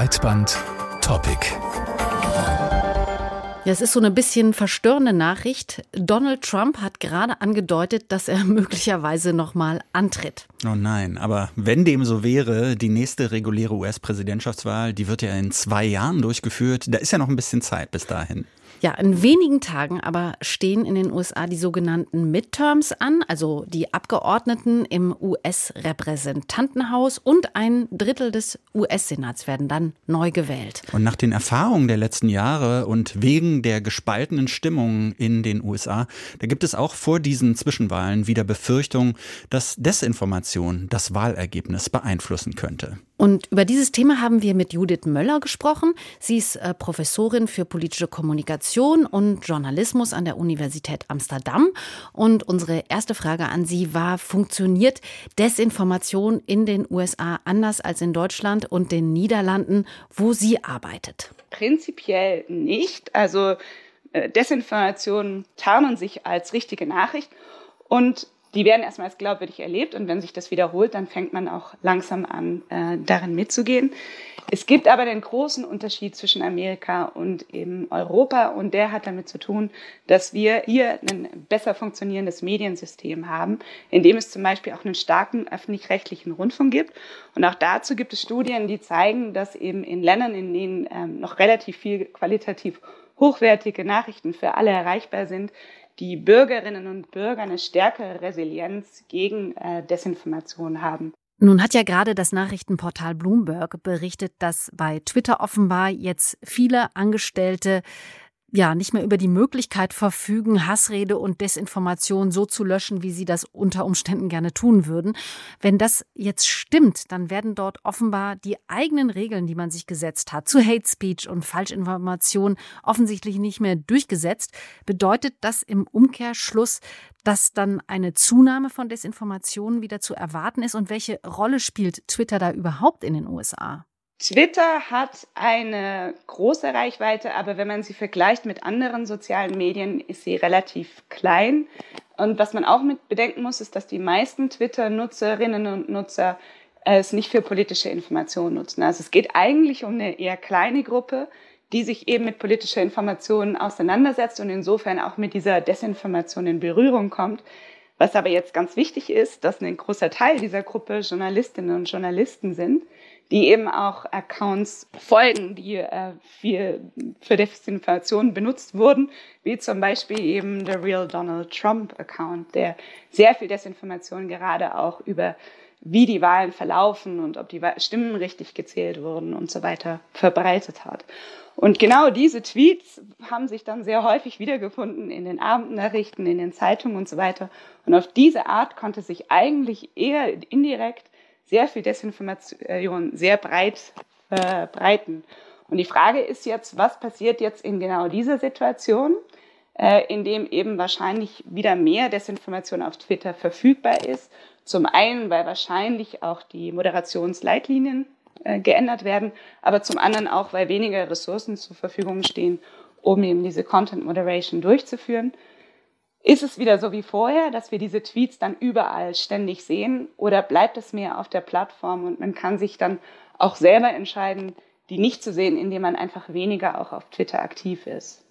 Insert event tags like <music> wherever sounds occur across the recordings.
Breitband Topic. Ja, es ist so eine bisschen verstörende Nachricht. Donald Trump hat gerade angedeutet, dass er <laughs> möglicherweise nochmal antritt. Oh nein, aber wenn dem so wäre, die nächste reguläre US-Präsidentschaftswahl, die wird ja in zwei Jahren durchgeführt. Da ist ja noch ein bisschen Zeit bis dahin. Ja, in wenigen Tagen aber stehen in den USA die sogenannten Midterms an, also die Abgeordneten im US-Repräsentantenhaus und ein Drittel des US-Senats werden dann neu gewählt. Und nach den Erfahrungen der letzten Jahre und wegen der gespaltenen Stimmung in den USA, da gibt es auch vor diesen Zwischenwahlen wieder Befürchtungen, dass Desinformation das Wahlergebnis beeinflussen könnte. Und über dieses Thema haben wir mit Judith Möller gesprochen. Sie ist äh, Professorin für politische Kommunikation und Journalismus an der Universität Amsterdam. Und unsere erste Frage an Sie war, funktioniert Desinformation in den USA anders als in Deutschland und den Niederlanden, wo sie arbeitet? Prinzipiell nicht. Also äh, Desinformationen tarnen sich als richtige Nachricht. Und die werden erstmal als glaubwürdig erlebt und wenn sich das wiederholt, dann fängt man auch langsam an, äh, darin mitzugehen. Es gibt aber den großen Unterschied zwischen Amerika und eben Europa und der hat damit zu tun, dass wir hier ein besser funktionierendes Mediensystem haben, in dem es zum Beispiel auch einen starken öffentlich-rechtlichen Rundfunk gibt. Und auch dazu gibt es Studien, die zeigen, dass eben in Ländern, in denen ähm, noch relativ viel qualitativ hochwertige Nachrichten für alle erreichbar sind, die Bürgerinnen und Bürger eine stärkere Resilienz gegen äh, Desinformation haben. Nun hat ja gerade das Nachrichtenportal Bloomberg berichtet, dass bei Twitter offenbar jetzt viele Angestellte ja nicht mehr über die Möglichkeit verfügen, Hassrede und Desinformation so zu löschen, wie sie das unter Umständen gerne tun würden. Wenn das jetzt stimmt, dann werden dort offenbar die eigenen Regeln, die man sich gesetzt hat, zu Hate Speech und Falschinformation offensichtlich nicht mehr durchgesetzt. Bedeutet das im Umkehrschluss, dass dann eine Zunahme von Desinformationen wieder zu erwarten ist? Und welche Rolle spielt Twitter da überhaupt in den USA? Twitter hat eine große Reichweite, aber wenn man sie vergleicht mit anderen sozialen Medien, ist sie relativ klein. Und was man auch mit bedenken muss, ist, dass die meisten Twitter-Nutzerinnen und Nutzer es nicht für politische Informationen nutzen. Also es geht eigentlich um eine eher kleine Gruppe, die sich eben mit politischer Information auseinandersetzt und insofern auch mit dieser Desinformation in Berührung kommt. Was aber jetzt ganz wichtig ist, dass ein großer Teil dieser Gruppe Journalistinnen und Journalisten sind, die eben auch Accounts folgen, die äh, für, für Desinformation benutzt wurden, wie zum Beispiel eben der Real Donald Trump Account, der sehr viel Desinformation gerade auch über wie die Wahlen verlaufen und ob die Stimmen richtig gezählt wurden und so weiter verbreitet hat. Und genau diese Tweets haben sich dann sehr häufig wiedergefunden in den Abendnachrichten, in den Zeitungen und so weiter. Und auf diese Art konnte sich eigentlich eher indirekt sehr viel Desinformation sehr breit. Äh, Und die Frage ist jetzt, was passiert jetzt in genau dieser Situation, äh, in dem eben wahrscheinlich wieder mehr Desinformation auf Twitter verfügbar ist. Zum einen, weil wahrscheinlich auch die Moderationsleitlinien äh, geändert werden, aber zum anderen auch, weil weniger Ressourcen zur Verfügung stehen, um eben diese Content Moderation durchzuführen. Ist es wieder so wie vorher, dass wir diese Tweets dann überall ständig sehen oder bleibt es mehr auf der Plattform und man kann sich dann auch selber entscheiden, die nicht zu sehen, indem man einfach weniger auch auf Twitter aktiv ist?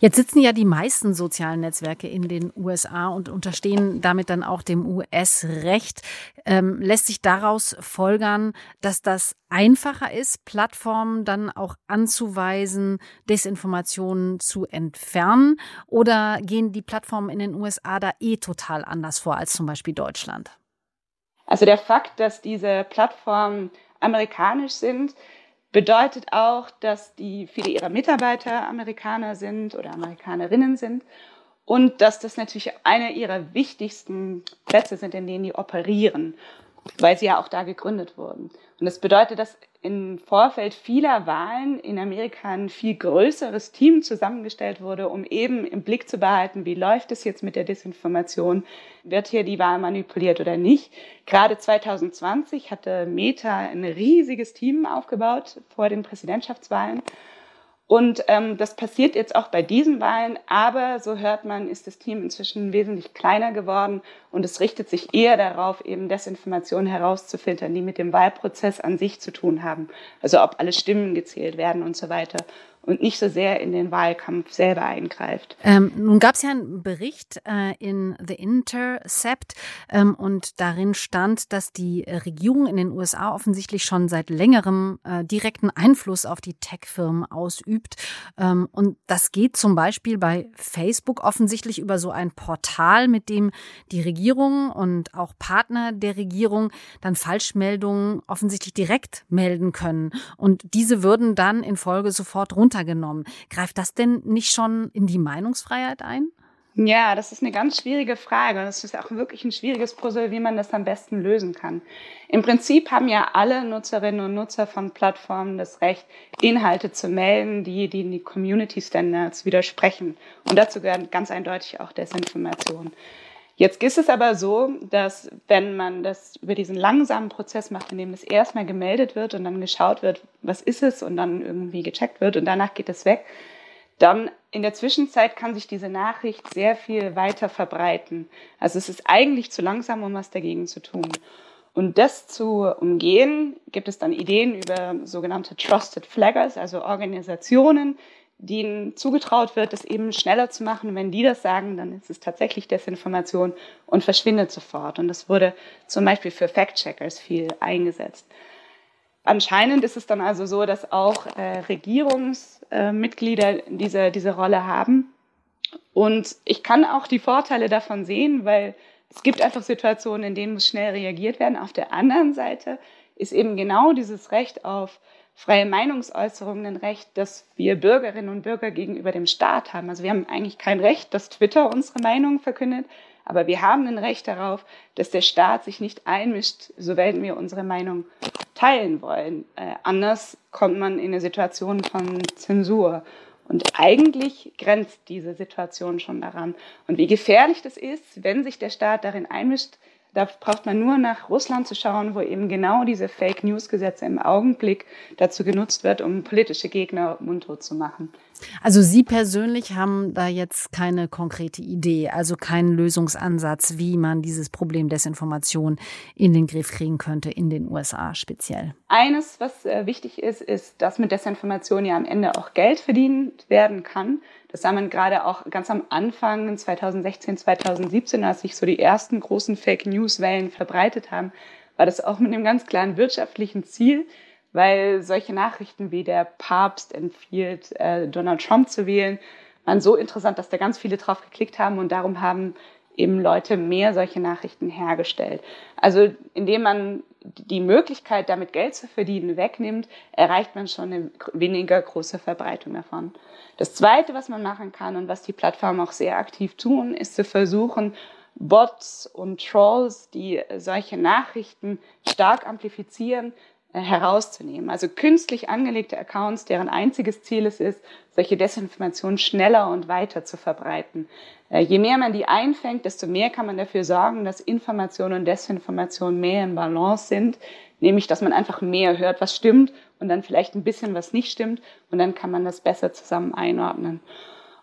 Jetzt sitzen ja die meisten sozialen Netzwerke in den USA und unterstehen damit dann auch dem US-Recht. Ähm, lässt sich daraus folgern, dass das einfacher ist, Plattformen dann auch anzuweisen, Desinformationen zu entfernen? Oder gehen die Plattformen in den USA da eh total anders vor als zum Beispiel Deutschland? Also der Fakt, dass diese Plattformen amerikanisch sind, bedeutet auch, dass die viele ihrer Mitarbeiter Amerikaner sind oder Amerikanerinnen sind und dass das natürlich einer ihrer wichtigsten Plätze sind, in denen die operieren, weil sie ja auch da gegründet wurden. Und das bedeutet, dass im Vorfeld vieler Wahlen in Amerika ein viel größeres Team zusammengestellt wurde, um eben im Blick zu behalten, wie läuft es jetzt mit der Desinformation, wird hier die Wahl manipuliert oder nicht. Gerade 2020 hatte Meta ein riesiges Team aufgebaut vor den Präsidentschaftswahlen. Und ähm, das passiert jetzt auch bei diesen Wahlen, aber so hört man, ist das Team inzwischen wesentlich kleiner geworden und es richtet sich eher darauf, eben Desinformationen herauszufiltern, die mit dem Wahlprozess an sich zu tun haben. Also ob alle Stimmen gezählt werden und so weiter und nicht so sehr in den Wahlkampf selber eingreift. Ähm, nun gab es ja einen Bericht äh, in The Intercept ähm, und darin stand, dass die Regierung in den USA offensichtlich schon seit längerem äh, direkten Einfluss auf die Tech-Firmen ausübt. Ähm, und das geht zum Beispiel bei Facebook offensichtlich über so ein Portal, mit dem die Regierung und auch Partner der Regierung dann Falschmeldungen offensichtlich direkt melden können. Und diese würden dann in Folge sofort runter runtergenommen. Greift das denn nicht schon in die Meinungsfreiheit ein? Ja, das ist eine ganz schwierige Frage. Das ist auch wirklich ein schwieriges Puzzle, wie man das am besten lösen kann. Im Prinzip haben ja alle Nutzerinnen und Nutzer von Plattformen das Recht, Inhalte zu melden, die, die die Community Standards widersprechen. Und dazu gehört ganz eindeutig auch Desinformation. Jetzt ist es aber so, dass wenn man das über diesen langsamen Prozess macht, in dem es erstmal gemeldet wird und dann geschaut wird, was ist es und dann irgendwie gecheckt wird und danach geht es weg, dann in der Zwischenzeit kann sich diese Nachricht sehr viel weiter verbreiten. Also es ist eigentlich zu langsam, um was dagegen zu tun. Und das zu umgehen, gibt es dann Ideen über sogenannte Trusted Flaggers, also Organisationen, denen zugetraut wird, das eben schneller zu machen. Wenn die das sagen, dann ist es tatsächlich Desinformation und verschwindet sofort. Und das wurde zum Beispiel für Fact-Checkers viel eingesetzt. Anscheinend ist es dann also so, dass auch äh, Regierungsmitglieder äh, diese, diese Rolle haben. Und ich kann auch die Vorteile davon sehen, weil es gibt einfach Situationen, in denen muss schnell reagiert werden. Auf der anderen Seite ist eben genau dieses Recht auf freie Meinungsäußerung ein Recht, das wir Bürgerinnen und Bürger gegenüber dem Staat haben. Also wir haben eigentlich kein Recht, dass Twitter unsere Meinung verkündet, aber wir haben ein Recht darauf, dass der Staat sich nicht einmischt, so werden wir unsere Meinung teilen wollen. Äh, anders kommt man in eine Situation von Zensur. Und eigentlich grenzt diese Situation schon daran. Und wie gefährlich das ist, wenn sich der Staat darin einmischt, da braucht man nur nach Russland zu schauen, wo eben genau diese Fake News Gesetze im Augenblick dazu genutzt wird, um politische Gegner mundtot zu machen. Also Sie persönlich haben da jetzt keine konkrete Idee, also keinen Lösungsansatz, wie man dieses Problem Desinformation in den Griff kriegen könnte, in den USA speziell. Eines, was äh, wichtig ist, ist, dass mit Desinformation ja am Ende auch Geld verdient werden kann. Das sah man gerade auch ganz am Anfang 2016, 2017, als sich so die ersten großen Fake News Wellen verbreitet haben, war das auch mit einem ganz klaren wirtschaftlichen Ziel, weil solche Nachrichten wie der Papst empfiehlt, äh, Donald Trump zu wählen, waren so interessant, dass da ganz viele drauf geklickt haben und darum haben eben Leute mehr solche Nachrichten hergestellt. Also indem man die Möglichkeit, damit Geld zu verdienen, wegnimmt, erreicht man schon eine weniger große Verbreitung davon. Das Zweite, was man machen kann und was die Plattformen auch sehr aktiv tun, ist zu versuchen, Bots und Trolls, die solche Nachrichten stark amplifizieren, herauszunehmen. Also künstlich angelegte Accounts, deren einziges Ziel es ist, solche Desinformationen schneller und weiter zu verbreiten. Äh, je mehr man die einfängt, desto mehr kann man dafür sorgen, dass Information und Desinformation mehr in Balance sind, nämlich dass man einfach mehr hört, was stimmt und dann vielleicht ein bisschen was nicht stimmt und dann kann man das besser zusammen einordnen.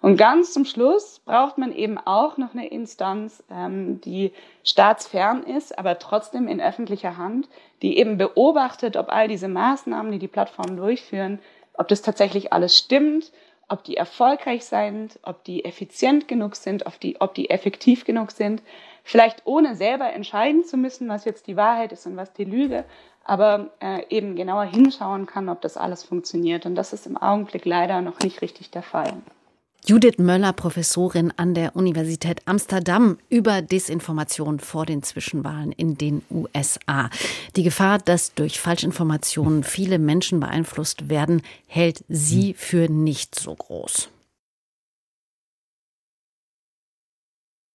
Und ganz zum Schluss braucht man eben auch noch eine Instanz, ähm, die staatsfern ist, aber trotzdem in öffentlicher Hand, die eben beobachtet, ob all diese Maßnahmen, die die Plattformen durchführen, ob das tatsächlich alles stimmt, ob die erfolgreich sind, ob die effizient genug sind, ob die, ob die effektiv genug sind. Vielleicht ohne selber entscheiden zu müssen, was jetzt die Wahrheit ist und was die Lüge, aber äh, eben genauer hinschauen kann, ob das alles funktioniert. Und das ist im Augenblick leider noch nicht richtig der Fall. Judith Möller, Professorin an der Universität Amsterdam über Desinformation vor den Zwischenwahlen in den USA. Die Gefahr, dass durch Falschinformationen viele Menschen beeinflusst werden, hält sie für nicht so groß.